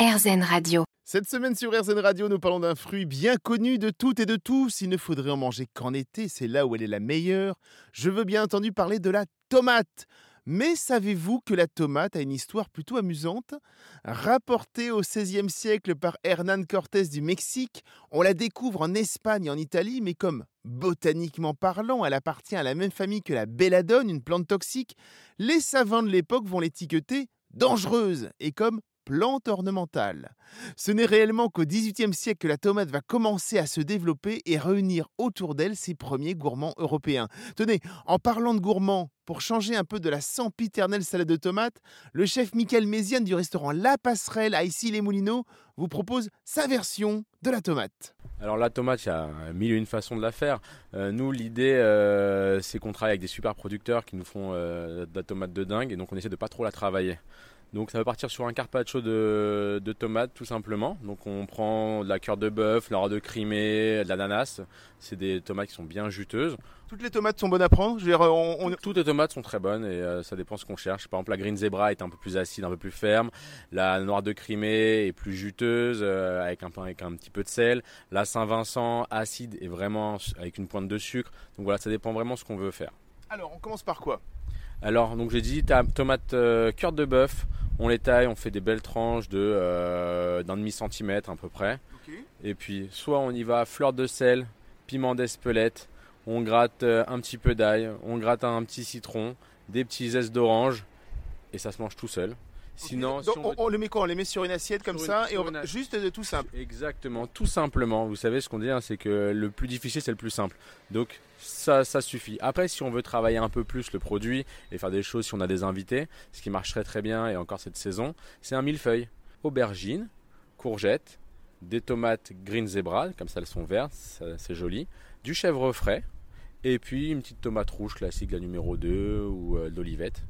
RZN Radio. Cette semaine sur RZN Radio, nous parlons d'un fruit bien connu de toutes et de tous. Il ne faudrait en manger qu'en été, c'est là où elle est la meilleure. Je veux bien entendu parler de la tomate. Mais savez-vous que la tomate a une histoire plutôt amusante? Rapportée au XVIe siècle par Hernán Cortés du Mexique, on la découvre en Espagne et en Italie, mais comme botaniquement parlant, elle appartient à la même famille que la belladone, une plante toxique, les savants de l'époque vont l'étiqueter dangereuse et comme plante ornementale. Ce n'est réellement qu'au XVIIIe siècle que la tomate va commencer à se développer et réunir autour d'elle ses premiers gourmands européens. Tenez, en parlant de gourmands, pour changer un peu de la sempiternelle salade de tomates, le chef Michael Méziane du restaurant La Passerelle à Issy-les-Moulineaux vous propose sa version de la tomate. Alors la tomate, il y a mille et une façons de la faire. Euh, nous, l'idée, euh, c'est qu'on travaille avec des super producteurs qui nous font euh, de la tomate de dingue et donc on essaie de pas trop la travailler. Donc ça va partir sur un carpaccio de, de tomates tout simplement. Donc on prend de la cœur de bœuf, la de crimée, de l'ananas. C'est des tomates qui sont bien juteuses. Toutes les tomates sont bonnes à prendre je veux dire, on, Toutes les tomates sont très bonnes et euh, ça dépend ce qu'on cherche. Par exemple la Green Zebra est un peu plus acide, un peu plus ferme. La noire de Crimée est plus juteuse euh, avec, un, avec un petit peu de sel. La Saint-Vincent acide et vraiment avec une pointe de sucre. Donc voilà, ça dépend vraiment ce qu'on veut faire. Alors on commence par quoi? Alors, donc j'ai dit, tomate euh, cœur de bœuf, on les taille, on fait des belles tranches de euh, d'un demi centimètre à peu près. Et puis, soit on y va fleur de sel, piment d'espelette, on gratte euh, un petit peu d'ail, on gratte un petit citron, des petits zestes d'orange, et ça se mange tout seul. Sinon, on, les met quoi On les met sur une assiette comme ça et on juste de tout simple. Exactement, tout simplement. Vous savez ce qu'on dit, hein, c'est que le plus difficile c'est le plus simple. Donc ça, ça suffit. Après, si on veut travailler un peu plus le produit et faire des choses, si on a des invités, ce qui marcherait très bien et encore cette saison, c'est un millefeuille, aubergine, courgettes, des tomates green zebra, comme ça elles sont vertes, c'est joli, du chèvre frais, et puis une petite tomate rouge classique, la numéro 2 ou euh, l'olivette.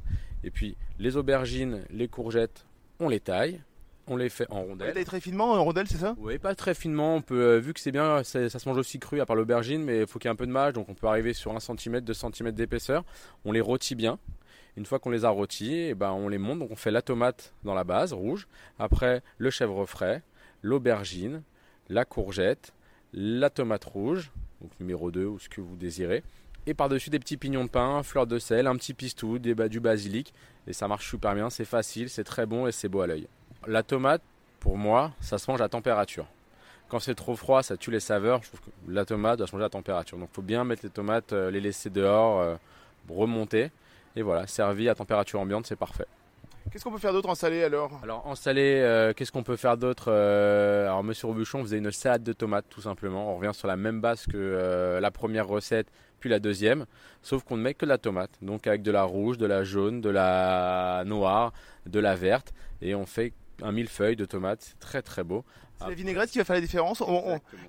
Et puis les aubergines, les courgettes, on les taille, on les fait en rondelles. On les très finement en rondelles, c'est ça? Oui, pas très finement. On peut, euh, vu que c'est bien, ça se mange aussi cru à part l'aubergine, mais il faut qu'il y ait un peu de mâche, donc on peut arriver sur 1 cm, 2 cm d'épaisseur. On les rôtit bien. Une fois qu'on les a rôtis, et eh ben on les monte. Donc on fait la tomate dans la base rouge, après le chèvre frais, l'aubergine, la courgette, la tomate rouge, donc numéro 2 ou ce que vous désirez. Et par-dessus des petits pignons de pain, fleurs de sel, un petit pistou, du basilic. Et ça marche super bien, c'est facile, c'est très bon et c'est beau à l'œil. La tomate, pour moi, ça se mange à température. Quand c'est trop froid, ça tue les saveurs. Je trouve que la tomate doit se manger à température. Donc il faut bien mettre les tomates, euh, les laisser dehors, euh, remonter. Et voilà, servi à température ambiante, c'est parfait. Qu'est-ce qu'on peut faire d'autre en salé alors? Alors en salé, euh, qu'est-ce qu'on peut faire d'autre euh, Alors Monsieur Robuchon faisait une salade de tomates tout simplement. On revient sur la même base que euh, la première recette, puis la deuxième, sauf qu'on ne met que de la tomate. Donc avec de la rouge, de la jaune, de la noire, de la verte, et on fait un millefeuille de tomates. C'est très très beau. C'est la vinaigrette qui va faire la différence?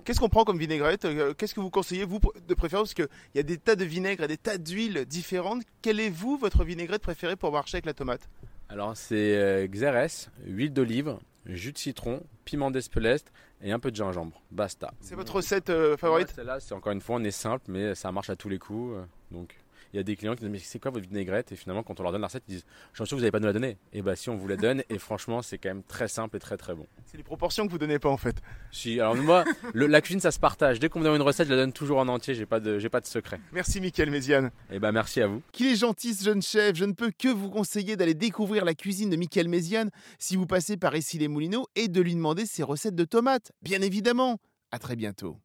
Qu'est-ce qu'on prend comme vinaigrette? Qu'est-ce que vous conseillez, vous, de préférence? Parce qu'il y a des tas de vinaigres et des tas d'huiles différentes. Quelle est, vous, votre vinaigrette préférée pour marcher avec la tomate? Alors c'est euh, xérès, huile d'olive, jus de citron, piment d'espelette et un peu de gingembre. Basta. C'est votre recette euh, favorite? Celle-là, c'est encore une fois, on est simple, mais ça marche à tous les coups. Euh, donc il y a des clients qui disent mais c'est quoi votre vinaigrette? Et finalement quand on leur donne la recette ils disent je suis sûr que vous n'avez pas nous la donner. Et bah si on vous la donne et franchement c'est quand même très simple et très très bon. C'est les proportions que vous donnez pas en fait. Si alors moi la cuisine ça se partage. Dès qu'on me donne une recette je la donne toujours en entier. J'ai pas de j'ai pas de secret. Merci Mickaël Méziane. Et bah merci à vous. Qu'il est gentil ce jeune chef. Je ne peux que vous conseiller d'aller découvrir la cuisine de Mickaël Méziane si vous passez par ici les Moulineaux et de lui demander ses recettes de tomates. Bien évidemment. À très bientôt